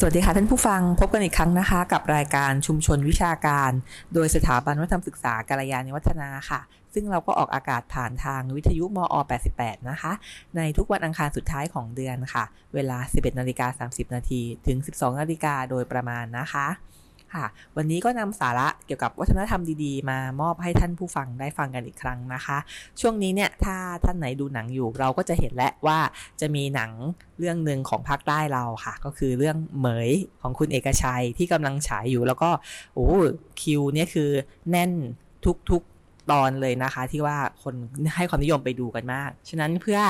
สวัสดีค่ะท่านผู้ฟังพบกันอีกครั้งนะคะ กับรายการชุมชนวิชาการ โดยสถาบันวัฒนธรรมศึกษากาลยานิวัฒนาค่ะ ซึ่งเราก็ออกอากาศผ่านทางวิทยุมอ 88 นะคะ ในทุกวันอังคารสุดท้ายของเดือนค่ะ เวลา 11นาฬิกา30 นาทีถึง 12นาฬิกาโดยประมาณนะคะ ค่ะ วันนี้ก็นำสาระเกี่ยวกับวัฒนธรรมดีๆ มามอบให้ท่านผู้ฟังได้ฟังกันอีกครั้งนะคะ ช่วงนี้เนี่ยถ้าท่านไหนดูหนังอยู่ เราก็จะเห็นแล้วว่าจะมีหนังเรื่องหนึ่งของภาคใต้เราค่ะ ก็คือเรื่องเหมยของคุณเอกชัยที่กำลังฉายอยู่ แล้วก็โอ้คิวเนี่ยคือแน่นทุกๆตอนเลยนะคะที่ว่าคนให้ความนิยมไปดูกันมาก ฉะนั้นเพื่อ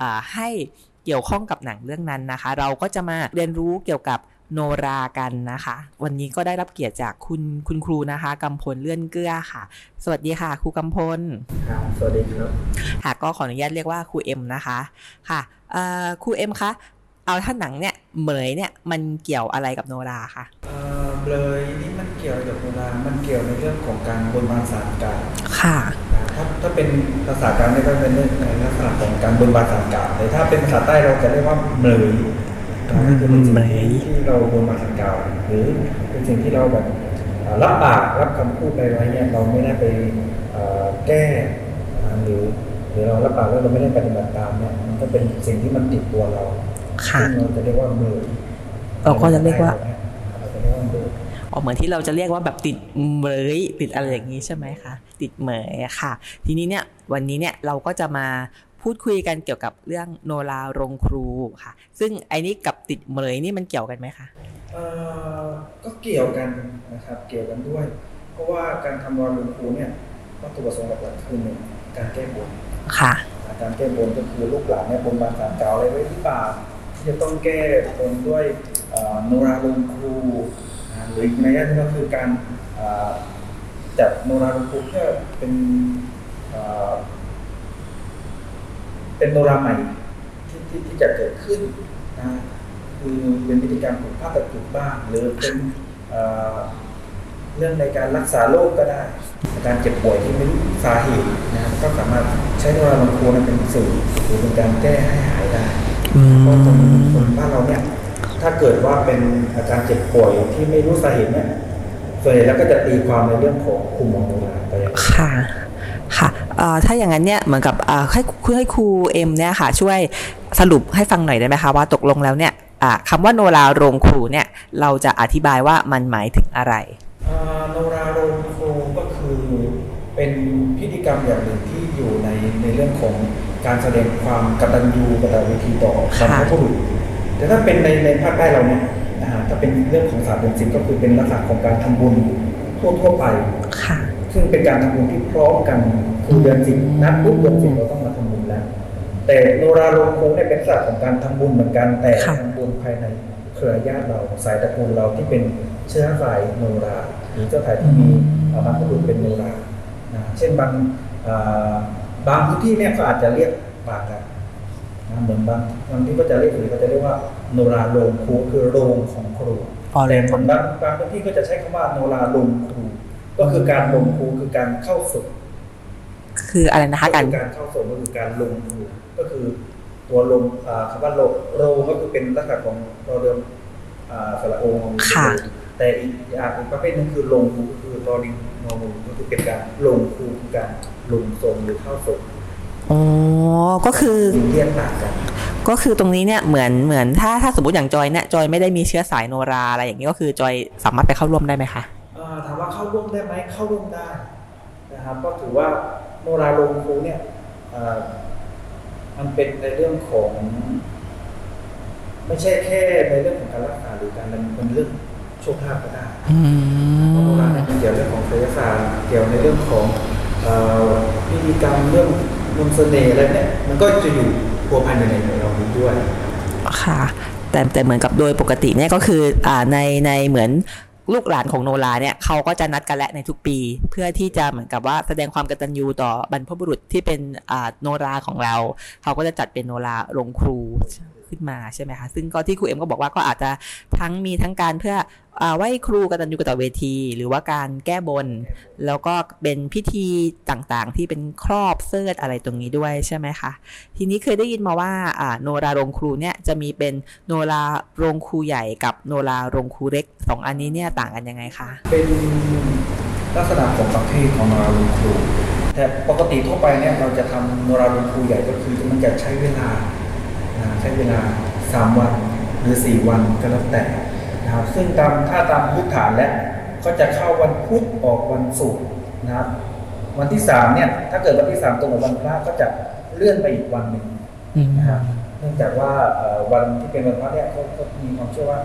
อให้เกี่ยวข้องกับหนังเรื่องนั้นนะคะ เราก็จะมาเรียนรู้เกี่ยวกับ โนรากันนะคะ วันนี้ก็ได้รับเกียรติจากคุณคุณครูนะคะกำพลเลื่อนเกลือค่ะ สวัสดีค่ะ ครูกำพลครับสวัสดีครับค่ะก็ขออนุญาตเรียกว่าครูเอ็มนะคะค่ะครูเอ็มคะเอาท่านหนังเนี่ยเหมยเนี่ยมันเกี่ยวอะไรกับโนราคะเบลยนี่มันเกี่ยวกับโนรา มันเกี่ยวในเรื่องของการบนบานสารกล่าวค่ะถ้าถ้าเป็นภาษากลางนี่ก็เป็นเรื่องในลักษณะของการบนบานสารกล่าวแต่ถ้าเป็นภาษาใต้เราจะเรียกว่าเมย คือเป็นสิ่งที่เราบนมาสังกาวหรือเป็นสิ่งที่เราแบบรับปากรับคำพูดไปไว้เนี่ยเราไม่ได้ไปแก้หรือหรือเรารับปากแล้วเราไม่ได้ปฏิบัติตามเนี่ยมันก็เป็นสิ่งที่มันติดตัวเราซึ่งเราจะเรียกว่ามือเราก็จะเรียกว่าอ๋อเหมือนที่เราจะเรียกว่าแบบติดเหมยติดอะไรอย่างนี้ใช่ไหมคะติดเหมยค่ะ ทีนี้เนี่ยวันนี้เนี่ยเราก็จะมา พูดคุยกันเกี่ยวกับเรื่องโนราโรงครูค่ะ ซึ่งไอ้นี่กับติดเมยนี่มันเกี่ยวกันไหมคะเอ่อก็เกี่ยวกันนะครับเกี่ยวกันด้วย เพราะว่าการทำโนราโรงครูเนี่ยวัตถุประสงค์หลักๆคือหนึ่งการแก้บนค่ะ การแก้บนก็คือลูกหลานเนี่ยบนบานสารเก่าอะไรไว้ที่ป่าที่จะต้องแก้บนด้วยโนราโรงครูหรือในย่านก็คือการจัดโนราโรงครูเพื่อเป็น เป็นโนราใหม่ที่ที่ที่จะเกิดขึ้นนะคือเป็นพิธีกรรมของภาคตะจุกบ้าง หรือเป็นเรื่องในการรักษาโรคก็ได้ การเจ็บป่วยที่ไม่รู้สาเหตุนะก็สามารถใช้โนราบางโคนเป็นสื่อหรือเป็นการแก้ให้หายได้เพราะคนคนบ้านเราเนี่ยถ้าเกิดว่าเป็นอาการเจ็บป่วยที่ไม่รู้สาเหตุเนี่ยส่วนใหญ่แล้วก็จะตีความในเรื่องของคุมมโนราไปค่ะ ถ้าอย่างนั้นเนี่ยเหมือนกับให้ให้ครูเอ็มเนี่ยค่ะช่วยสรุปให้ฟังหน่อยได้ไหมคะว่าตกลงแล้วเนี่ยคำว่าโนราโรงครูเนี่ยเราจะอธิบายว่ามันหมายถึงอะไรโนราโรงครูก็คือเป็นพิธีกรรมอย่างหนึ่งที่อยู่ในในเรื่องของการแสดงความกตัญญูกตเวทีต่อบรรพบุรุษแต่ถ้าเป็นในในภาคใต้เราเนี่ยนะฮะถ้าเป็นเรื่องของศาสตร์เป็นศิลป์ก็คือเป็นลักษณะของการทำบุญทั่วทั่วไปค่ะ ซึ่งเป็นการทำบุญที่พร้อมกันคือเดือนสิบนัดปุ๊บเดือนสิบเราต้องมาทำบุญแล้ว แต่โนราโรงคงเนี่ยเป็นศาสตร์ของการทำบุญเหมือนกันแต่ทำบุญภายในเครือญาติเราสายตระกูลเราที่เป็นเชื้อสายโนราหรือเจ้าไทยที่มีบรรพบุรุษเป็นโนราเช่นบางบางพื้นที่เนี่ยก็อาจจะเรียกบางกันเหมือนบางบางที่ก็จะเรียกหรือก็จะเรียกว่าโนราโรงครูคือโรงของครูแต่บางบางพื้นที่ก็จะใช้คำว่าโนราโรงครู ก็คือการลงครูคือการเข้าฝึกคืออะไรนะคะการการเข้าฝึกก็คือการลงครูก็คือตัวลงคำว่าโลโรก็คือเป็นลักษณะของเราเดิมสระโอแต่อีกอย่างอีกประเภทนึงคือลงครูก็คือตอดิงโนมูก็คือเป็นการลงครูคือการลงทรงหรือเข้าฝึกอ๋อก็คือเรียกต่างกันก็คือตรงนี้เนี่ยเหมือนเหมือนถ้าถ้าสมมติอย่างจอยเนี่ยจอยไม่ได้มีเชื้อสายโนราอะไรอย่างนี้ก็คือจอยสามารถไปเข้าร่วมได้ไหมคะ ถามว่าเข้าร่วมได้ไหมเข้าร่วมได้นะครับก็ถือว่าโนราโรงครูเนี่ยมันเป็นในเรื่องของ ไม่ใช่แค่ในเรื่องของการรักษาหรือการมันเรื่องโชคลาภก็ได้เพราะโนราเนี่ยเกี่ยวเรื่องของศิลศาสตร์เกี่ยวในเรื่องของพิธีกรรมเรื่องมนต์เสน่ห์อะไรเนี่ยมันก็จะอยู่พัวพันอยู่ในเราด้วยค่ะแต่แต่เหมือนกับโดยปกติเนี่ยก็คืออ่าในในเหมือน ลูกหลานของโนราเนี่ยเขาก็จะนัดกันและในทุกปี เพื่อที่จะเหมือนกับว่าแสดงความกตัญญูต่อบรรพบุรุษที่เป็นโนราของเรา เขาก็จะจัดเป็นโนราโรงครู ขึ้นมาใช่ไหมคะซึ่งก็ที่ครูเอ็มก็บอกว่าก็อาจจะทั้งมีทั้งการเพื่อไหว้ครูกตัญญูกตเวที หรือว่าการแก้บน แล้วก็เป็นพิธีต่างๆ ที่เป็นครอบเสื้ออะไรตรงนี้ด้วยใช่ไหมคะทีนี้เคยได้ยินมาว่าโนราโรงครูเนี่ยจะมีเป็นโนราโรงครูใหญ่กับโนราโรงครูเล็กสองอันนี้เนี่ยต่างกันยังไงคะเป็นลักษณะของประเภทของโนราโรงครูแต่ปกติทั่วไปเนี่ยเราจะทำโนราโรงครูใหญ่ก็คือมันจะใช้เวลา ใช้เวลา 3 วันหรือ 4 วันก็แล้วแต่นะครับซึ่งตามถ้าตามพื้นฐานแล้วก็จะเข้าวันพุธออกวันศุกร์นะครับ วันที่สามเนี่ย ถ้าเกิดวันที่สามตรงกับวันพระก็จะเลื่อนไปอีกวันหนึ่งนะครับเนื่องจากว่าวันที่เป็นวันพระเนี่ยเขาก็มีความเชื่อว่า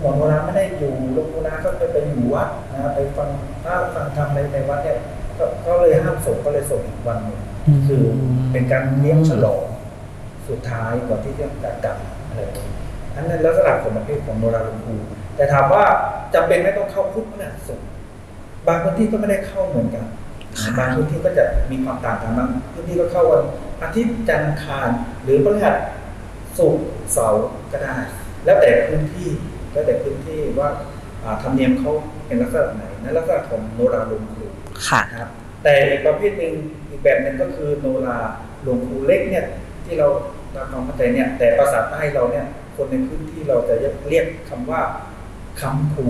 หมอโนราไม่ได้อยู่ลงโนราก็ไปไปอยู่วัดนะไปฟังพระฟังธรรมในในวัดเนี่ยก็เลยห้ามส่งก็เลยส่งอีกวันหนึ่งคือเป็นการเลี้ยงฉลอง สุดท้ายก่อนที่จะกลับอะไรอันนั้นลักษณะของประเภทของโนราลุคูแต่ถามว่าจำเป็นไม่ต้องเข้าพุทธนะสุดบางพื้นที่ก็ไม่ได้เข้าเหมือนกันบางพื้นที่ก็จะมีความต่างกันบางพื้นที่ก็เข้าวันอาทิตย์จันทร์คาร หรือพฤหัสศุกร์เสาร์ก็ได้ แล้วแต่พื้นที่แล้วแต่พื้นที่ว่าธรรมเนียมเขาเป็นลักษณะไหนนั่นลักษณะของโนราลุคูค่ะครับแต่อีกประเภทหนึ่งอีกแบบหนึ่งก็คือโนราหลวงครูเล็กเนี่ยที่เรา ตามความเข้าใจเนี่ย แต่ภาษาใต้เราเนี่ย คนในพื้นที่เราจะเรียกคำว่าคำครู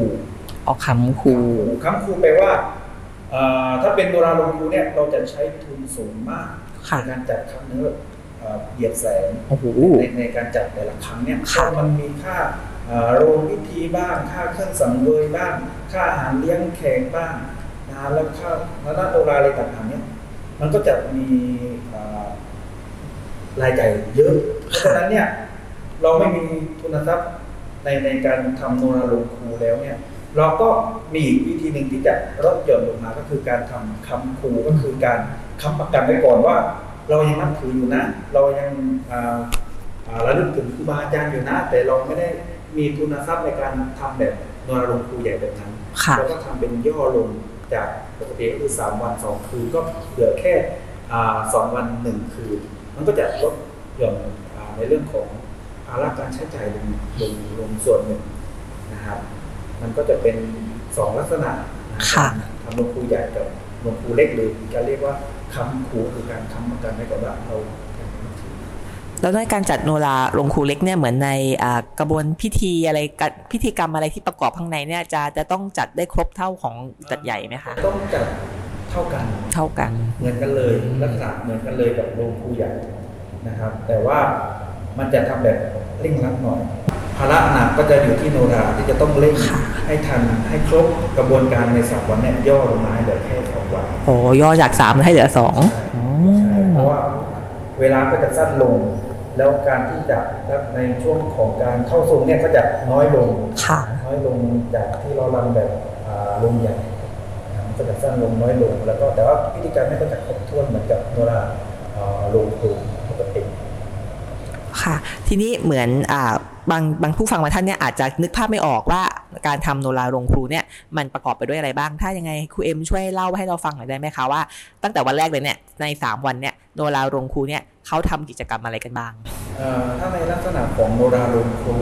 ออกคำครูคำครูแปลว่าถ้าเป็นโนราลงครูเนี่ยเราจะใช้ทุนสูงมากในการจัดครั้งเนื้อเหยียดแสงในในการจัดแต่ละครั้งเนี่ยมันมีค่าโรงพิธีบ้าง ค่าเครื่องสังเวยบ้าง ค่าอาหารเลี้ยงแขกบ้างนะแล้วค่าแล้วโนราอะไรต่างๆเนี่ยมันก็จะมี รายจ่ายเยอะเพราะฉะนั้นเนี่ย เราไม่มีทุนทรัพย์ในในการทำโนราลงครูแล้วเนี่ย เราก็มีอีกวิธีหนึ่งที่จะลดหย่อนลงมาก็คือการทำคำครูก็คือการค้ำประกันไว้ก่อนว่า เรายังนับถืออยู่นะ เรายังระลึกถึงครูบาอาจารย์อยู่นะ แต่เราไม่ได้มีทุนทรัพย์ในการทำแบบโนราลงครูใหญ่แบบนั้นเราก็ทำเป็นย่อลงจากปกติก็คือสามวันสองคืนก็เหลือแค่สองวันหนึ่งคืน มันก็จะลดหย่อนในเรื่องของภาระการใช้จ่ายลงลงลงส่วนหนึ่งนะครับ มันก็จะเป็นสองลักษณะทำลงครูใหญ่กับลงครูเล็กหรือจะเรียกว่าคำครูคือการคำประกันให้กับเราแล้วในการจัดโนราลงครูเล็กเนี่ยเหมือนในกระบวนพิธีอะไรพิธีกรรมอะไรที่ประกอบข้างในเนี่ยจะจะต้องจัดได้ครบเท่าของจัดใหญ่ไหมคะต้องจัด เท่ากัน เท่ากัน เหมือนกันเลยลักษณะเหมือนกันเลยกับโรงครูใหญ่นะครับ แต่ว่ามันจะทำแบบเร่งรัดหน่อยภาระหนักก็จะอยู่ที่โนราที่จะต้องเร่งให้ทันให้ครบกระบวนการในสามวันเนี่ยย่อลงมาเหลือแค่สองวันโอ้ย่อจากสามให้เหลือสองเพราะว่าเวลาก็จะสั้นลง แล้วการที่จะในช่วงของการเข้าทรงเนี่ยก็จะน้อยลงน้อยลงจากที่เราลำแบบลงใหญ่ ก็จะสั้นลงน้อยลง แล้วก็แต่ว่าพิธีการไม่ก็จะครบถ้วนเหมือนกับโนราลงตูปกติค่ะ ทีนี้เหมือนอ่าบางบางผู้ฟังมาท่านเนี่ยอาจจะนึกภาพไม่ออกว่าการทำโนราโรงครูเนี่ยมันประกอบไปด้วยอะไรบ้าง ถ้ายังไงครูเอ็มช่วยเล่าให้เราฟังหน่อยได้ไหมคะว่าตั้งแต่วันแรกเลยเนี่ยใน 3 วันเนี่ยโนราโรงครูเนี่ยเขาทำกิจกรรมอะไรกันบ้างถ้าในลักษณะของโนราโรงครู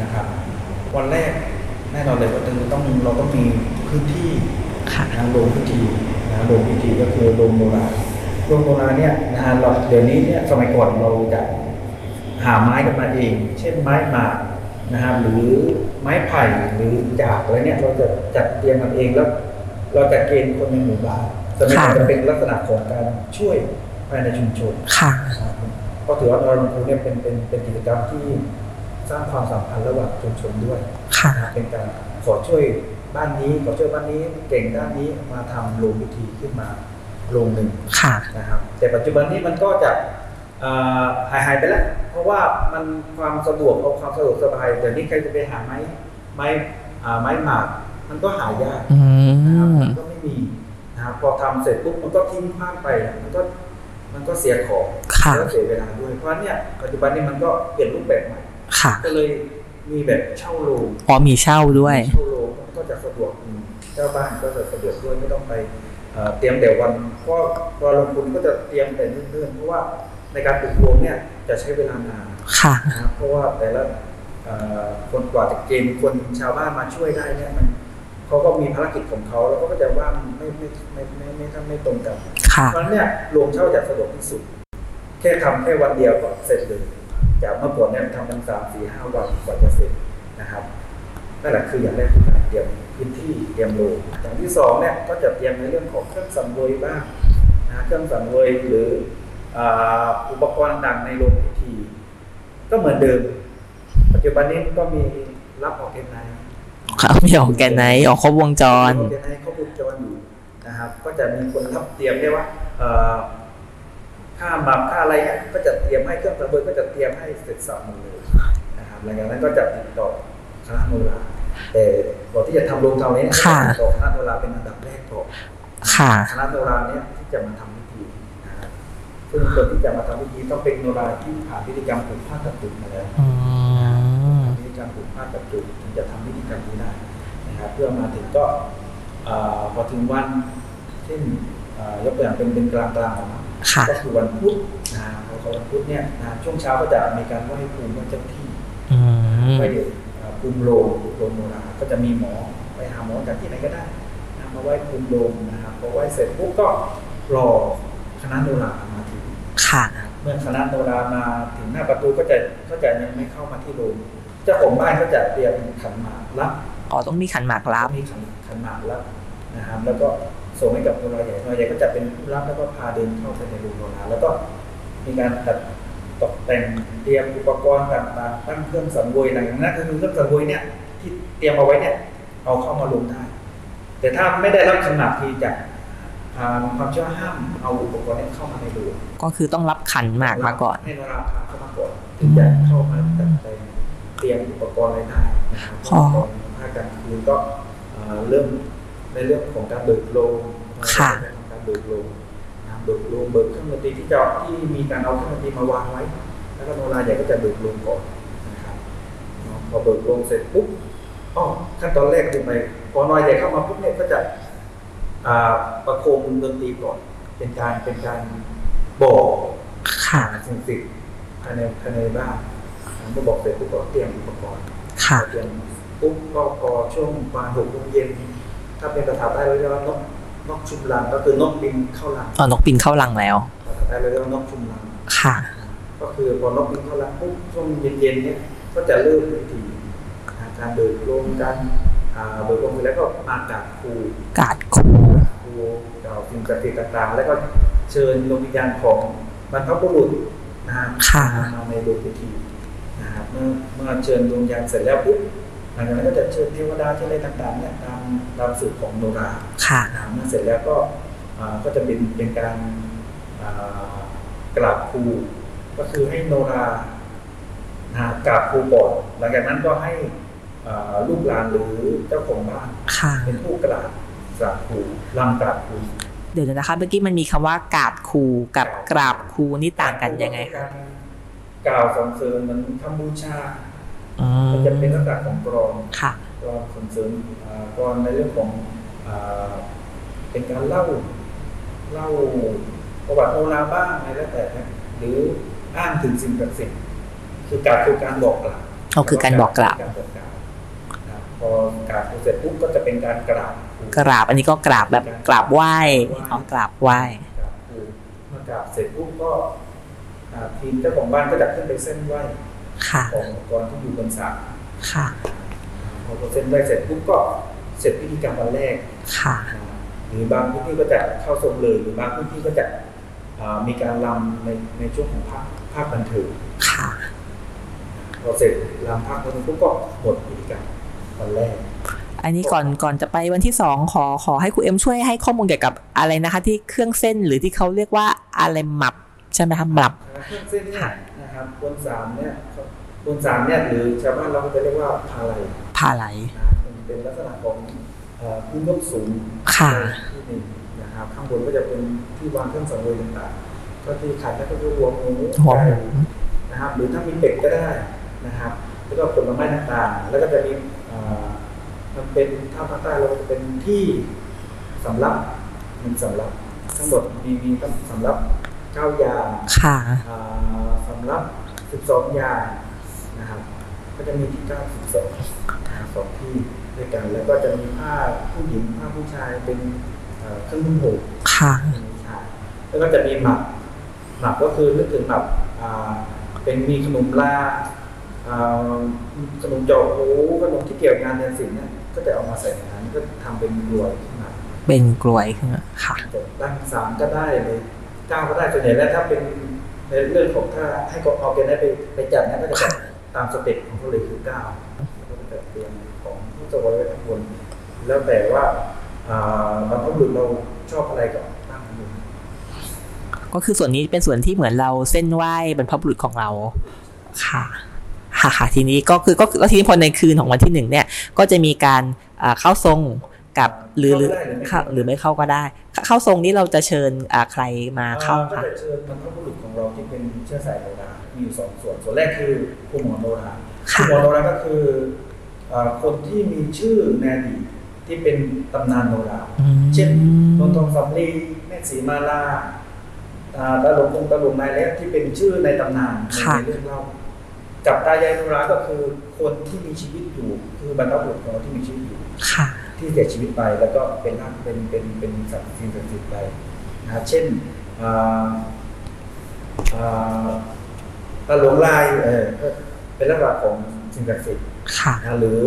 นะครับวันแรกแน่นอนเลยก็คือต้องเราต้องมีพื้นที่ นะโรงพิธีนะโรงพิธีก็คือโรงโนราโรงโนราเนี่ยนะเราเดี๋ยวนี้เนี่ยสมัยก่อนเราจะหาไม้กันมาเอง เช่นไม้หมากนะครับหรือไม้ไผ่หรือจากอะไรเนี่ยเราจะจัดเตรียมกันเองแล้ว เราจะเกณฑ์คนในหมู่บ้านจะเป็นจะเป็นลักษณะของการช่วยภายในชุมชนค่ะก็ถือว่าเราลงทุนเนี่ยเป็นเป็นเป็นกิจกรรมที่สร้างความสัมพันธ์ระหว่างชุมชนด้วย ค่ะ เป็นการขอช่วย บ้านนี้ขอช่วยบ้านนี้เก่งด้านนี้มาทำโรงพิธีขึ้นมาโรงหนึ่งนะครับ แต่ปัจจุบันนี้มันก็จะหายหายไปแล้ว เพราะว่ามันความสะดวกเอาความสะดวกสบายเดี๋ยวนี้ใครจะไปหาไม้ไม้ไม้หมาก มันก็หายากนะครับมันก็ไม่มีนะครับพอทำเสร็จปุ๊บมันก็ทิ้งข้างไปมันก็มันก็เสียของแล้วเสียเวลาด้วยเพราะฉะนั้นเนี่ยปัจจุบันนี้มันก็เปลี่ยนรูปแบบใหม่ก็เลยมีแบบเช่าโรงอ๋อมีเช่าด้วยเช่าโรง ก็จะสะดวกเจ้าบ้านก็จะสะดวกด้วยไม่ต้องไปเตรียมแต่วันเพราะพอลงทุนก็จะเตรียมแต่เนื่อนๆเพราะว่าในการปลูกโรงเนี่ยจะใช้เวลานานค่ะนะครับเพราะว่าแต่ละเอ่อคนกว่าจะเกณฑ์คนชาวบ้านมาช่วยได้เนี่ยมันเขาก็มีภารกิจของเขาแล้วเขาก็จะว่างไม่ไม่ไม่ไม่ไม่ไม่ไม่ตรงกันค่ะเพราะฉะนั้นเนี่ยโรงเช่าจะสะดวกที่สุด แค่ทำแค่วันเดียวก็เสร็จเลยจากเมื่อก่อนเนี่ยทำกันสามสี่ห้าวันกว่าจะเสร็จนะครับ นั่นแหละคืออย่างแรกคือการเตรียมพื้นที่เตรียมโรงอย่างที่สองเนี่ยก็จะเตรียมในเรื่องของเครื่องสังเวยบ้างนะเครื่องสังเวยหรืออ่าอุปกรณ์ต่างๆในโรงพิธี ก็เหมือนเดิม ปัจจุบันนี้ก็มีรับออกเกนไนครับมีออกแกนไหนออกครบวงจรออกเกนไนเขาวงจรอยู่นะครับ ก็จะมีคนรับเตรียมได้ว่าเอ่อค่าหมักค่าอะไรเนี่ยก็จะเตรียมให้เครื่องสังเวยก็จะเตรียมให้เสร็จสับหมดเลยนะครับหลังจากนั้นก็จะติดต่อ คณะโนราแต่ก่อนที่จะทำโรงเตานี้ค่ะติดต่อคณะโนราเป็นอันดับแรกก่อนค่ะคณะโนราเนี่ยที่จะมาทำพิธีนะครับซึ่งคนที่จะมาทำพิธีต้องเป็นโนราที่ผ่านพิธีกรรมผูกผ้าตัดตุนมาแล้วอืมพิธีกรรมผูกผ้าตัดจุดถึงจะทำพิธีกรรมนี้ได้นะครับ เพื่อมาถึงก็เอ่อพอถึงวันเช่นเอ่อยกตัวอย่างเป็นเป็นกลางกลางๆของมันค่ะก็คือวันพุธนะพอวันพุธเนี่ยนะช่วงเช้าก็จะมีการไหว้ภูมิไหว้เจ้าที่อืมไหว้เอ่อ ภูมิโรงโรงโนราก็จะมีหมอไปหาหมอจากที่ไหนก็ได้นะมาไหว้ภูมิโรงนะครับพอไหว้เสร็จปุ๊บก็รอคณะโนรามาถึงค่ะเมื่อคณะโนรามาถึงหน้าประตูก็จะก็จะยังไม่เข้ามาที่โรงเจ้าของบ้านก็จะเตรียมขันหมากรับอ๋อต้องมีขันหมากรับมีขันขันหมากรับนะครับแล้วก็ส่งให้กับโนราใหญ่โนราใหญ่ก็จะเป็นผู้รับแล้วก็พาเดินเข้าไปในโรงโนราแล้วก็มีการตัด ตกแต่งเตรียมอุปกรณ์ต่างๆตั้งเครื่องสังเวยหลังจากนั้นก็คือเครื่องสังเวยเนี่ยที่เตรียมเอาไว้เนี่ยเอาเข้ามาลงได้ แต่ถ้าไม่ได้รับขันหมากทีจากอ่าความเชื่อห้ามเอาอุปกรณ์เนี้เข้ามาในโรงก็คือต้องรับขันหมากมาก่อนให้นราพาเข้ามาก่อนถึงจะเข้ามาจัดแต่งเตรียมอุปกรณ์อะไรได้นะครับอ๋อุอปกรณ์ภาคกลางคืนก็เอ่อเริ่มในเรื่องของการเบิกโลงค่ะในเรื่องของการเบิกโลงนะครับ เบิกโลงเบิกเครื่องดนตรีที่จะที่มีการเอาเครื่องดนตรีมาวางไว้ แล้วก็โนราใหญ่ก็จะเบิกโลงก่อนนะครับเนาะพอเบิกโลงเสร็จปุ๊บอ๋อขั้นตอนแรกคือไปพอโนราใหญ่เข้ามาปุ๊บเนี่ยก็จะอ่าประโคมดนตรีก่อน เป็นการเป็นการบอกค่ะสิ่งศักดิ์สิทธิ์ภายในภายในบ้านผมก็บอกเสร็จปุ๊บก็เตรียมอุปกรณ์ค่ะเตรียมปุ๊บก็พอช่วงประมาณหกโมงเย็นถ้าเป็นภาษาใต้เราเรียกว่านก นกชุมลังก็คือนกบินเข้าลังอ๋อนกบินเข้ารังแล้วภาษาใต้เราเรียกว่านกชุมลังค่ะ ก็คือพอนกบินเข้าลังปุ๊บช่วงเย็นๆเนี่ยก็จะเริ่มพิธีอ่าการเบิกโลงการอ่าเบิกโลงเสร็จแล้วก็มากราบครูกาดคูครูกล่าวสิ่งศักดิ์สิทธิ์ต่างๆ แล้วก็เชิญดวงวิญญาณของบรรพบุรุษนะฮะค่ะมาในโรงพิธีนะครับเมื่อเมื่อเชิญดวงวิญญาณเสร็จแล้วปุ๊บ หลังจากนั้นก็จะเชิญเทวดาที่อะไรต่างๆเนี่ยตามตามสูตรของโนราค่ะนะครับเมื่อเสร็จแล้วก็อ่าก็จะเป็นเป็นการอ่ากราบครูก็คือให้โนรานะฮะกราบครูก่อนหลังจากนั้นก็ให้อ่าลูกหลานหรือเจ้าของบ้านค่ะเป็นผู้กราบกราบครูลำกราบครูเดี๋ยวนะคะเมื่อกี้มันมีคำว่ากาดคูกับกราบคูนี่ต่างกันยังไงคะกล่าวสรรเสริญเหมันทำบูชาอื มันจะเป็นมลักษณะของกรอนค่ะกรอนสรรเสริญอ่ากรอนในเรื่องของอ่าเป็นการเล่าเล่าประวัติโนราบ้างอะไรแล้วแต่นะหรืออ้างถึงสิ่งศักดิ์สิทธิ์คือการคือการบอกกล่าวเอาคือการบอกกล่าวการบอกกล่าวนะครับพอกราบครูเสร็จปุ๊บก็จะเป็นการกราบครูกราบอันนี้ก็กราบแบบกราบไหว้อ๋อกราบไหว้กราบครูเมื่อกราบเสร็จปุ๊บก็อ่าทีมเจ้าของบ้านก็จะขึ้นไปเส้นไหว้ ค่ะของอุปกรณ์ที่อยู่บนศาลค่ะพอเส้นไหว้เสร็จปุ๊บก็เสร็จพิธีกรรมวันแรกค่ะนะหรือบางพื้นที่ก็จะเข้าทรงเลยหรือบางพื้นที่ก็จะอ่ามีการรำในในช่วงของภาคภาคบันเทิงค่ะพอเสร็จรำภาคบันเทิงปุ๊บก็หมดพิธีกรรมวันแรกอันนี้ก่อนก่อนจะไปวันที่สองขอขอให้ครูเอ็มช่วยให้ข้อมูลเกี่ยวกับอะไรนะคะ ที่เครื่องเส้นหรือที่เขาเรียกว่าอะไรหมับใช่ไหมคะหมับเครื่องเส้นเนี่ยนะครับบนสามเนี่ย บนสามเนี่ยหรือชาวบ้านเราก็จะเรียกว่าพาลัยพาไหลนะมันเป็นลักษณะของเอ่อพื้นยกสูงค่ะที่หนึ่งนะครับข้างบนก็จะเป็นที่วางเครื่องสังเวยต่างๆ ก็ที่ขาดก็คือหัวหมูหัวหมูไก่นะครับ หรือถ้ามีเป็ดก็ได้นะครับ แล้วก็ผลไม้ต่างๆ แล้วก็จะมีเอ่อมันเป็นถ้าภาคใต้เราก็จะเป็นที่สำรับมันสำรับทั้งหมดมีมีทั้งสำรับเก้าอย่างค่ะอ่าสำรับสิบสองอย่าง นะครับก็จะมีที่เก้าสิบสองสองที่ด้วยกัน แล้วก็จะมีผ้าผู้หญิงผ้าผู้ชายเป็นเครื่องนุ่งห่มค่ะใช่แล้วก็จะมีหมักหมักก็คือนึกถึงหมักเป็นมีขนมลาขนมจอกหูขนมที่เกี่ยวกับงานเรียนศิลป์เนี่ยก็จะเอามาใส่ในนั้นก็ทำเป็นกลวยขึ้นมาเป็นกลวยขึ้นมาค่ะตั้งสามก็ได้เลยเก้าก็ได้ส่วนใหญ่แล้วถ้าเป็นในเรื่องของถ้าให้กออแกนได้ไปไปจัดเนี่ยก็จะจัด ตาม step ของเขาเลยคือเก้าก็จะเตรียมของผู้จะไว้ข้างบนแล้วแต่ว่าบางครั้งเราชอบอะไรก็ตั้งบนก็คือส่วนนี้เป็นส่วนที่เหมือนเราเซ่นไหว้บรรพบุรุษของเราค่ะค่ะค่ะทีนี้ก็คือก็แล้วทีนี้พอในคืนของวันที่หนึ่งเนี่ย ก็จะมีการเข้าทรงกับหรือหรือเข้าหรือไม่เข้าก็ได้ เข้าทรงนี้เราจะเชิญใครมาเข้าค่ะค่ะจะเชิญบรรพบุรุษของเราที่เป็นเชื้อสายโนรา มีอยู่สองส่วน ส่วนแรกคือครูหมอโนราครูหมอโนราก็คือคนที่มีชื่อในอดีตที่เป็นตำนานโนรา เช่นนนทองสำลีแม่สีมาลาตาหลงคงตาหลงนายเล็กที่เป็นชื่อในตำนานในเรื่องเล่ากับตายายโนราก็คือคนที่มีชีวิตอยู่ คือบรรพบุรุษของเราที่มีชีวิตอยู่ค่ะที่เสียชีวิตไปแล้วก็เป็นร่างเป็นเป็นเป็นสัตว์สิ่งศักดิ์สิทธิ์ไปนะเช่น ตาหลวงลายเออเป็นลักษณะของสิ่งศักดิ์สิทธิ์ค่ะนะหรือ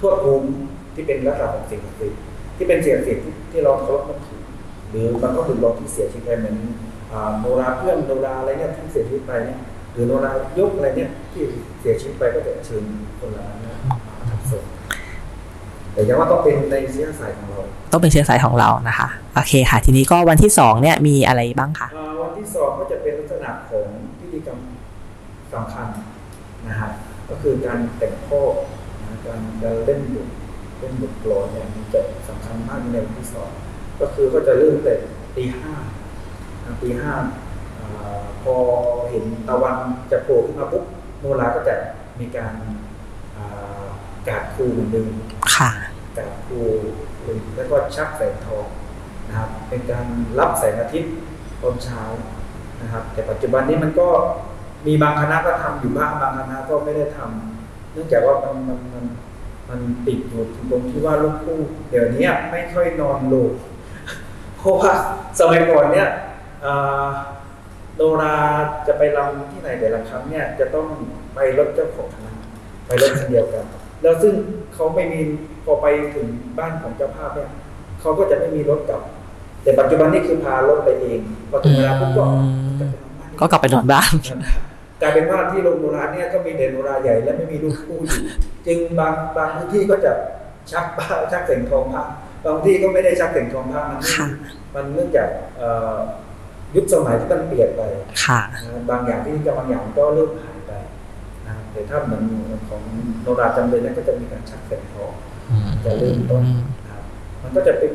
ทวดภูมิที่เป็นลักษณะของสิ่งศักดิ์สิทธิ์ที่เป็นสิ่งศักดิ์สิทธิ์ที่เราเคารพนับถือหรือบางก็ถึงเราที่เสียชีวิตไปเหมือนโนราเพื่อนโนราอะไรเนี่ยที่เสียชีวิตไปเนี่ยหรือโนรายกอะไรเนี่ยที่เสียชีวิตไปก็จะเชิญคนเหล่านั้นมาทำศพแต่ยังว่าต้องเป็นในเชื้อสายของเรา ต้องเป็นเชื้อสายของเรานะคะ โอเคค่ะ ทีนี้ก็วันที่สองเนี่ยมีอะไรบ้างคะวันที่สองก็จะเป็นลักษณะของพิธีกรรม สำคัญนะฮะก็คือการแต่งข้อการการเล่นบทเล่นบทกลอนเนี่ยมันจะสำคัญมากในวันที่สองก็คือก็จะเริ่มแต่ตีห้าตีห้าพอเห็นตะวันจะโผล่ขึ้นมาปุ๊บโนราก็จะมีการกาดคูเหมือนเดิมค่ะกาดคูแล้วก็ชักแสงทองนะครับเป็นการรับแสงอาทิตย์ตอนเช้านะครับ แต่ปัจจุบันนี้มันก็ มีบางคณะก็ทำอยู่บ้างบางคณะก็ไม่ได้ทำเนื่องจากว่ามันมันมันมันติดอยู่ตรงที่ว่าลูกคู่เดี๋ยวนี้ไม่ค่อยนอนโลกเพราะว่าสมัยก่อนเนี่ยโนราจะไปรำที่ไหนแต่ละครั้งเนี่ยจะต้องไปรถเจ้าของคณะไปรถคันเดียวกัน แล้วซึ่งเขาไม่มีพอไปถึงบ้านของเจ้าภาพเนี่ยเขาก็จะไม่มีรถกลับ แต่ปัจจุบันนี่คือพารถไปเองพอถึงเวลาปุ๊บก็ก็กลับไปนอนบ้านก ลายเป็นว่าที่โรงโนราเนี่ยก็มีเด่นโนราใหญ่และไม่มีลูกคู่อยู่จึงบางบางพื้นที่ก็จะชักบ้าชักเสียงทองพระบางที่ก็ไม่ได้ชักเสียงทองพระมันมันเนื่องจากยุคสมัยที่มันเปลี่ยนไปค่ะบางอย่างที่จะบางอย่างก็เริ่มหายไปนะแต่ถ้าเหมือนของโนราจำเลยนั้นก็จะมีการชักแสงทองจะเริ่มต้นนะครับมันก็จะเป็น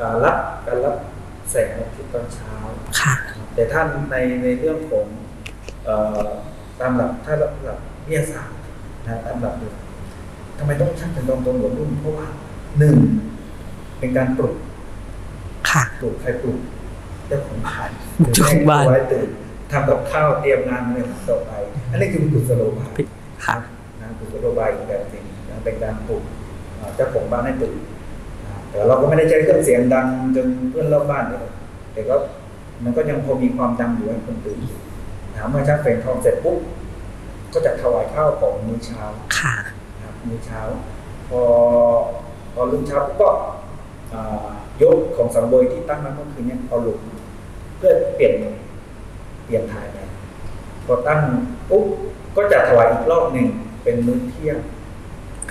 การรับการรับแสงอาทิตย์ตอนเช้าค่ะแต่ท่านในในเรื่องของ ตามหลักถ้าหลักวิทยาศาสตร์นะตามหลักดูทำไมต้องชักเป็นตรงตรงหัวรุ่นเพราะว่าหนึ่งเป็นการปลุกค่ะปลุกใครปลุกเจ้าของบ้านเจ้าของบ้านไว้ตื่นทำกับข้าวเตรียมงานในวันต่อไป อันนี้คือกุศโลบายค่ะนะกุศโลบายของการจริงเป็นการปลุกเจ้าของบ้านให้ตื่นแต่เราก็ไม่ได้ใช้เครื่องเสียงดังจนเพื่อนรอบบ้านเลยแต่ก็มันก็ยังพอมีความดังอยู่ให้คนตื่น ถามเมื่อชักเสียงทองเสร็จปุ๊บก็จะถวายข้าวของมื้อเช้าค่ะครับมื้อเช้า พอพอรุ่งเช้าปุ๊บก็ยกของสังเวยที่ตั้งมาเมื่อคืนนี้เอาลงเพื่อเปลี่ยนเปลี่ยนทายไปพอตั้งปุ๊บก็จะถวายอีกรอบหนึ่งเป็นมื้อเที่ยง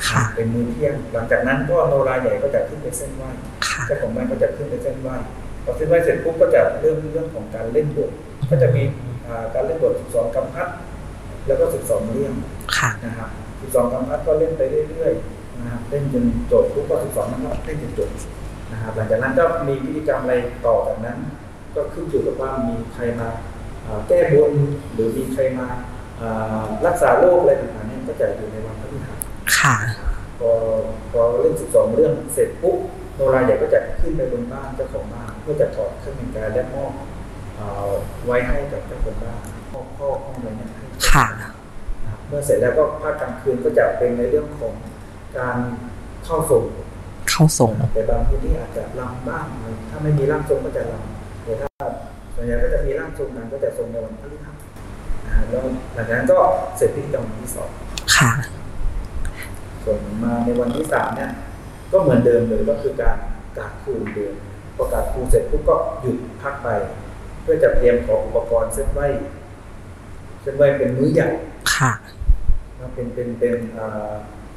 ค่ะเป็นมื้อเที่ยง หลังจากนั้นก็โนราใหญ่ก็จะขึ้นไปเส้นไหว้ค่ะเจ้าของบ้านก็จะขึ้นไปเส้นไหว้พอเส้นไหว้เสร็จปุ๊บก็จะเริ่มเรื่องของการเล่นบทก็จะมี การเล่นบท 12กำพัดแล้วก็ 12 เรื่องค่ะนะครับ12กำพัดก็เล่นไปเรื่อยๆนะครับเล่นจนจบปุ๊บก็12นะครับเล่นจนจบนะครับหลังจากนั้นก็มีพิธีกรรมอะไรต่อจากนั้น ก็ขึ้นอยู่กับว่ามีใครมาแก้บนหรือมีใครมารักษาโรคอะไรต่างๆเนี่ยก็จะอยู่ในวันพฤหัสค่ะพอพอเล่น12เรื่องเสร็จปุ๊บโนราใหญ่ก็จะขึ้นไปบนบ้านเจ้าของบ้านเพื่อจะถอดเครื่องแต่งกายและมอบ ไว้ให้กับเจ้าคนบ้านพ่อพ่อห้องอะไรเนี่ยให้ค่ะเมื่อเสร็จแล้วก็ภาคกลางคืนก็จะเป็นในเรื่องของการเข้าส่งเข้าส่งแต่บางพื้นที่อาจจะลำบ้างถ้าไม่มีร่างทรงก็จะลำแต่ถ้าส่วนใหญ่ก็จะมีร่างทรงนั้นก็จะทรงในวันพฤหัสนะฮะแล้วหลังจากนั้นก็เสร็จพิธีกรรมวันที่สองค่ะส่วนมาในวันที่สามเนี่ยก็เหมือนเดิมเลยก็คือการกราบครูเดิมพอกราบครูเสร็จปุ๊บก็หยุดพักไป เพื่อจะเตรียมของอุปกรณ์เส้นไหวเส้นไหวเป็นมื้อใหญ่ค่ะนะเป็นเป็นเป็น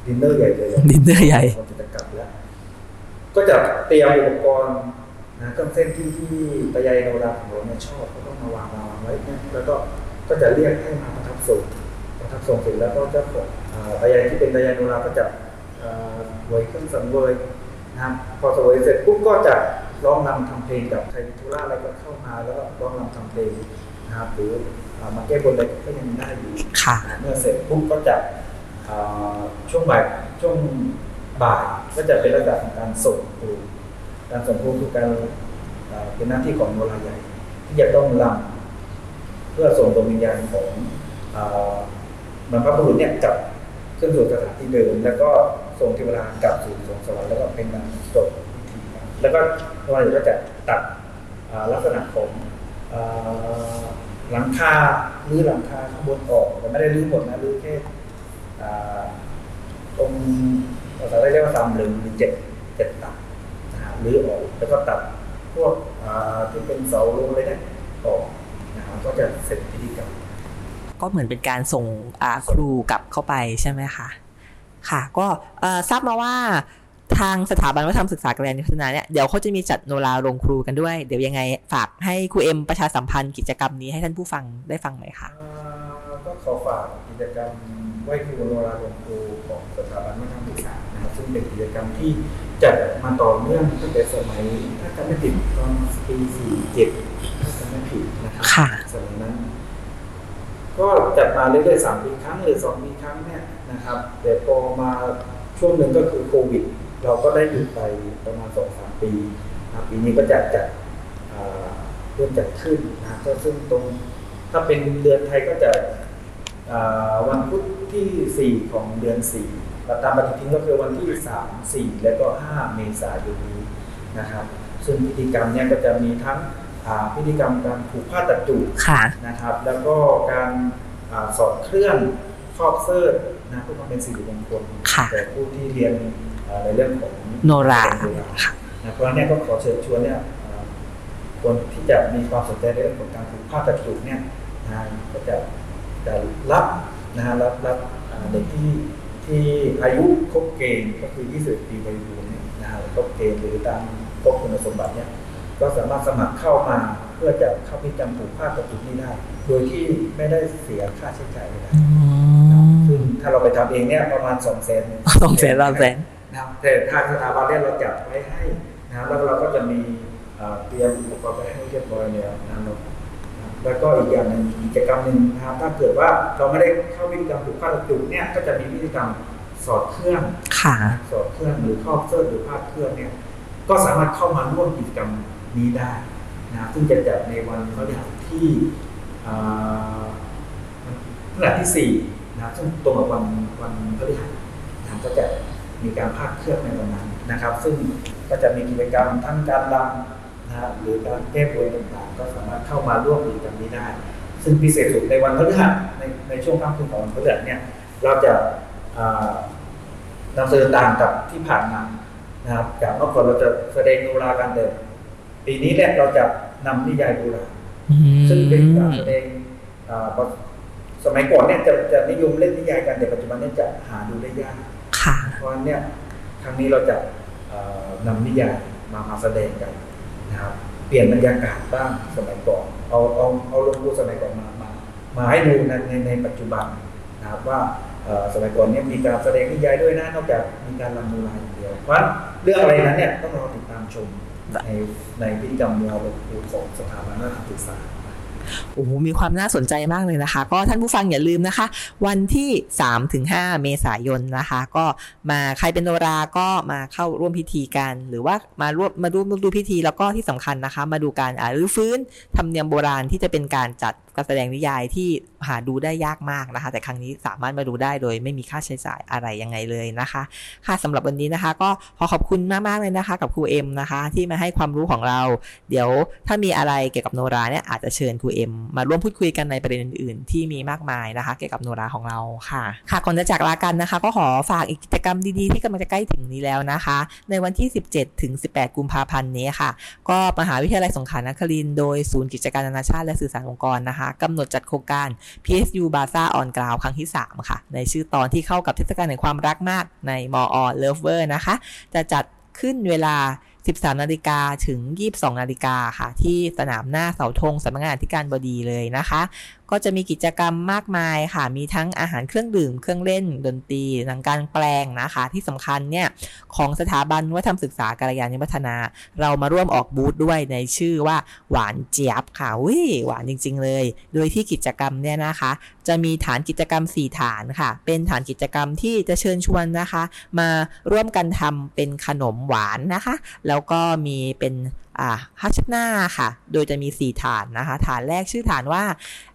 ดินเนอร์ใหญ่เลยดินเนอร์ใหญ่คนจะกลับแล้วก็จะเตรียมอุปกรณ์นะเครื่องเส้นที่ที่ตายายโนราของเราเนี่ยชอบก็ต้องมาวางมาวางไว้เนี่ยแล้วก็ก็จะเรียกให้มาประทับทรงประทับทรงเสร็จแล้วก็เจ้าของอ่าตายายที่เป็นตายายโนราก็จะอ่าเวยเครื่องสังเวยนะครับพอสวยเสร็จปุ๊บก็จะ ร้องรำทำเพลงกับใครมีธุระอะไรก็เข้ามาแล้วก็ร้องรำทำเพลงนะครับหรืออ่ามาแก้บนอะไรก็ยังได้อยู่ค่ะเมื่อเสร็จปุ๊บก็จะอ่าช่วงบ่ายช่วงบ่ายก็จะเป็นระดับของการส่งครูการส่งครูคือการอ่าเป็นหน้าที่ของโนราใหญ่ ที่จะต้องรำเพื่อส่งดวงวิญญาณของอ่าบรรพบุรุษเนี่ยกลับขึ้นสู่สถานที่เดิม แล้วก็ส่งเทวดากลับสู่สวงสวรรค์แล้วก็เป็นการจบพิธีครับ แล้วก็โนราใหญ่ก็จะตัดลักษณะของหลังคาหรือหลังคาข้างบนออกแต่ไม่ได้รื้อหมดนะรื้อแค่ตรงภาษาไทยเรียกว่าตามหรือเจ็ดเจ็ดตัดรื้อออกแล้วก็ตัดพวกอ่าที่เป็นเสาลงเลยเนี่ยออกนะครับก็จะเสร็จพิธีกรรมก็เหมือนเป็นการส่งครูกลับเข้าไปใช่ไหมคะค่ะ ก็ทราบมาว่า ทางสถาบันวัฒนธรรมศึกษาการเรียนพัฒนาเนี่ยเดี๋ยวเขาจะมีจัดโนราโรงครูกันด้วย เดี๋ยวยังไงฝากให้ครูเอ็มประชาสัมพันธ์กิจกรรมนี้ให้ท่านผู้ฟังได้ฟังหน่อยค่ะอ่าก็ขอฝากกิจกรรมไหว้ครูโนราหลวงครูของสถาบันวัฒนธรรมศึกษานะครับซึ่งเป็นกิจกรรมที่จัดมาต่อเนื่องตั้งแต่สมัยถ้าจำไม่ผิดตอนปี47ถ้าจำไม่ผิดนะครับค่ะสมัยนั้น ก็จัดมาเรื่อยๆสามปีครั้งหรือสองปีครั้งเนี่ยนะครับแต่พอมาช่วงหนึ่งก็คือโควิด เราก็ได้หยุดไปประมาณสองสามปีนะครับปีนี้ก็จัดจัดอ่าเริ่มจัดขึ้นนะก็ซึ่งตรงถ้าเป็นเดือนไทยก็จะอ่าวันพุธที่สี่ของเดือนสี่ตามปฏิทินก็คือวันที่สามสี่แล้วก็ห้าเมษายนนี้นะครับ ซึ่งพิธีกรรมเนี่ยก็จะมีทั้งอ่าพิธีกรรมการผูกผ้าตัดจูบค่ะนะครับ แล้วก็การอาสอดเครื่องครอบเสื้อนะเพื่อความเป็นสิริมงคลค่ะแต่ผู้ที่เรียนอ่า ในเรื่องของโนราโนรานะเพราะฉะนั้นเนี่ยก็ขอเชิญชวนเนี่ยอ่าคนที่จะมีความสนใจในเรื่องของการผูกผ้าตัดจุกเนี่ยนะก็จะจะรับนะฮะรับรับอ่าเด็กที่ที่อายุครบเกณฑ์ก็คือ 20 ปีบริบูรณ์เนี่ยนะฮะครบเกณฑ์หรือตามครบคุณสมบัติเนี่ยก็สามารถสมัครเข้ามาเพื่อจะเข้าพิจารณาผูกผ้ากับจุดนี้ได้ โดยที่ไม่ได้เสียค่าใช้จ่ายเลยนะอืมซึ่งถ้าเราไปทำเองเนี่ยประมาณสองแสนสองแสนสามแสน นะครับแต่ทางสถาบันเนี่ยเราจัดไว้ให้นะครับแล้วเราก็จะมีเอ่อเตรียมอุปกรณ์ไว้ให้เรียบร้อยแล้วนะครับแล้วก็อีกอย่างหนึ่งกิจกรรมหนึ่งนะครับถ้าเกิดว่าเราไม่ได้เข้าพิธีกรรมผูกผ้ากับจุกเนี่ยก็จะมีพิธีกรรมสอดเครื่องค่ะสอดเครื่องหรือครอบเสื้อหรือผ้าเครื่องเนี่ยก็สามารถเข้ามาร่วมกิจกรรมนี้ได้นะครับซึ่งจะจัดในวันพฤหัสที่อ่าวันพฤหัสที่สี่นะครับซึ่งตรงกับวันวันพฤหัสนะครับก็จะ มีการพากเครื่องในวันนั้นนะครับ ซึ่งก็จะมีกิจกรรมทั้งการรำนะครับหรือการแก้บนต่างๆ ก็สามารถเข้ามาร่วมกิจกรรมนี้ได้ ซึ่งพิเศษสุดในวันพฤหัสในในช่วงค่ำคืนของวันพฤหัสเนี่ยเราจะอ่านำเสนอต่างกับที่ผ่านมานะครับจากเมื่อก่อนเราจะแสดงโนรากันแต่ปีนี้เนี่ยเราจะนำนิยายโบราณอืมซึ่งเป็นการแสดงอ่าสมัยก่อนเนี่ยจะจะนิยมเล่นนิยายกันแต่ปัจจุบันเนี่ยจะหาดูได้ยาก ค่ะเพราะฉะนั้นเนี่ยครั้งนี้เราจะนำนิยายมามาแสดงกันนะครับเปลี่ยนบรรยากาศบ้างสมัยก่อนเอาเอาเอาลงดูสมัยก่อนมามามาให้ดูในในในปัจจุบันนะครับว่าสมัยก่อนเนี่ยมีการแสดงนิยายด้วยนะนอกจากมีการรำมูลายอย่างเดียวเพราะเรื่องอะไรนั้นเนี่ยต้องรอติดตามชมในในพิธีกรรมมูลาลงครูของสถาบันวัฒนธรรมศึกษา โอ้โหมีความน่าสนใจมากเลยนะคะ ก็ท่านผู้ฟังอย่าลืมนะคะ วันที่ 3-5 เมษายนนะคะ ก็มาใครเป็นโนราก็มาเข้าร่วมพิธีกัน หรือว่ามาร่วมมาดูมาดูพิธีแล้วก็ที่สำคัญนะคะ มาดูการอ่ารื้อฟื้นธรรมเนียมโบราณที่จะเป็นการจัดการแสดงนิยายที่หาดูได้ยากมากนะคะ แต่ครั้งนี้สามารถมาดูได้โดยไม่มีค่าใช้จ่ายอะไรยังไงเลยนะคะค่ะสำหรับวันนี้นะคะ ก็ขอขอบคุณมากๆเลยนะคะ กับครูเอ็มนะคะ ที่มาให้ความรู้ของเรา เดี๋ยวถ้ามีอะไรเกี่ยวกับโนราเนี่ยอาจจะเชิญครูเอ็มาร่วมพูดคุยกันในประเด็นอื่นๆ ที่มีมากมายนะคะ เกี่ยวกับโนราของเราค่ะ ค่ะก่อนจะจากลากันนะคะ ก็ขอฝากอีกกิจกรรมดีๆ ที่กำลังจะใกล้ถึงนี้แล้วนะคะ ในวันที่ 17ถึง18 กุมภาพันธ์นี้ค่ะ ก็มหาวิทยาลัยสงขลานครินโดยศูนย์กิจการนานาชาติและสื่อสารองค์กรนะคะกำหนดจัดโครงการ PSU Baza on Ground ครั้งที่ 3 ค่ะ ในชื่อตอนที่เข้ากับเทศกาลแห่งความรักมากในมอ Lover นะคะ จะจัดขึ้นเวลา 13 นาฬิกาถึง 22 นาฬิกาค่ะ ที่สนามหน้าเสาธงสำนักงานที่การบดีเลยนะคะก็จะมีกิจกรรมมากมายค่ะ มีทั้งอาหารเครื่องดื่ม เครื่องเล่น ดนตรีหนังการแปลงนะคะ ที่สำคัญเนี่ยของสถาบันวัฒนธรรมศึกษาการยานิวัฒนา เรามาร่วมออกบูธด้วยในชื่อว่าหวานเจี๊ยบค่ะวิหวานจริง ๆ เลย โดยที่กิจกรรมเนี่ยนะคะ จะมีฐานกิจกรรม 4 ฐานค่ะ เป็นฐานกิจกรรมที่จะเชิญชวนนะคะ มาร่วมกันทำเป็นขนมหวานนะคะ แล้วก็มีเป็น ฮัชนาค่ะ โดยจะมี 4 ฐานนะคะ ฐานแรกชื่อฐานว่า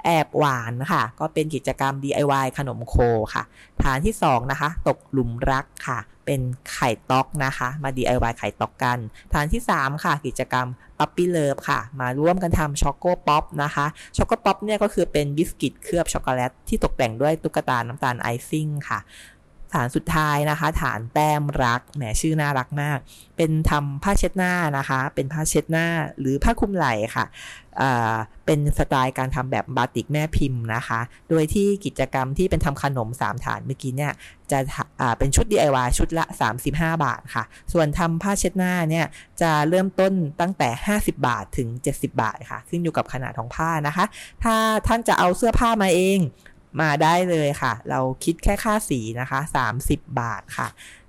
แอบหวานค่ะ ก็เป็นกิจกรรม DIY ขนมโคค่ะ ฐานที่ 2 นะคะ ตกหลุมรักค่ะ เป็นไข่ต๊อกนะคะ มา DIY ไข่ต๊อกกัน ฐานที่ 3 ค่ะ กิจกรรม puppy love ค่ะ มาร่วมกันทำ choco pop นะคะ choco pop เนี่ยก็คือเป็นบิสกิตเคลือบช็อกโกแลตที่ตกแต่งด้วยตุ๊กตาน้ำตาล icing ค่ะ ฐานสุดท้ายนะคะ ฐานแต้มรักแหมชื่อน่ารักมาก เป็นทำผ้าเช็ดหน้านะคะ เป็นผ้าเช็ดหน้าหรือผ้าคลุมไหล่ค่ะเป็นสไตล์การทำแบบบาติกแม่พิมพ์นะคะ โดยที่กิจกรรมที่เป็นทำขนม 3 ฐานเมื่อกี้เนี่ยจะเป็นชุด DIY ชุดละ 35 บาทค่ะ ส่วนทำผ้าเช็ดหน้าเนี่ยจะเริ่มต้นตั้งแต่ 50 บาทถึง 70 บาทค่ะ ขึ้นอยู่กับขนาดของผ้านะคะ ถ้าท่านจะเอาเสื้อผ้ามาเอง มาได้เลยค่ะ เราคิดแค่ค่าสีนะคะ 30 บาทค่ะ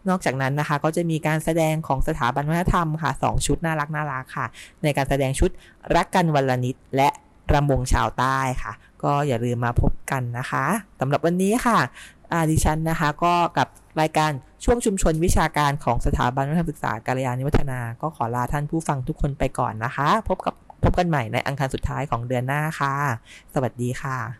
นอกจากนั้นนะคะก็จะมีการแสดงของสถาบันวัฒนธรรมค่ะ 2 ชุดน่ารักน่ารักค่ะ ในการแสดงชุดรักกันวันละนิดและรำวงชาวใต้ค่ะ ก็อย่าลืมมาพบกันนะคะสำหรับวันนี้ค่ะอาดิฉันนะคะก็กับรายการช่วงชุมชนวิชาการของสถาบันวัฒนธรรมศึกษาการยานิวัฒนา ก็ขอลาท่านผู้ฟังทุกคนไปก่อนนะคะ พบกับพบกันใหม่ในอังคารสุดท้ายของเดือนหน้าค่ะ สวัสดีค่ะ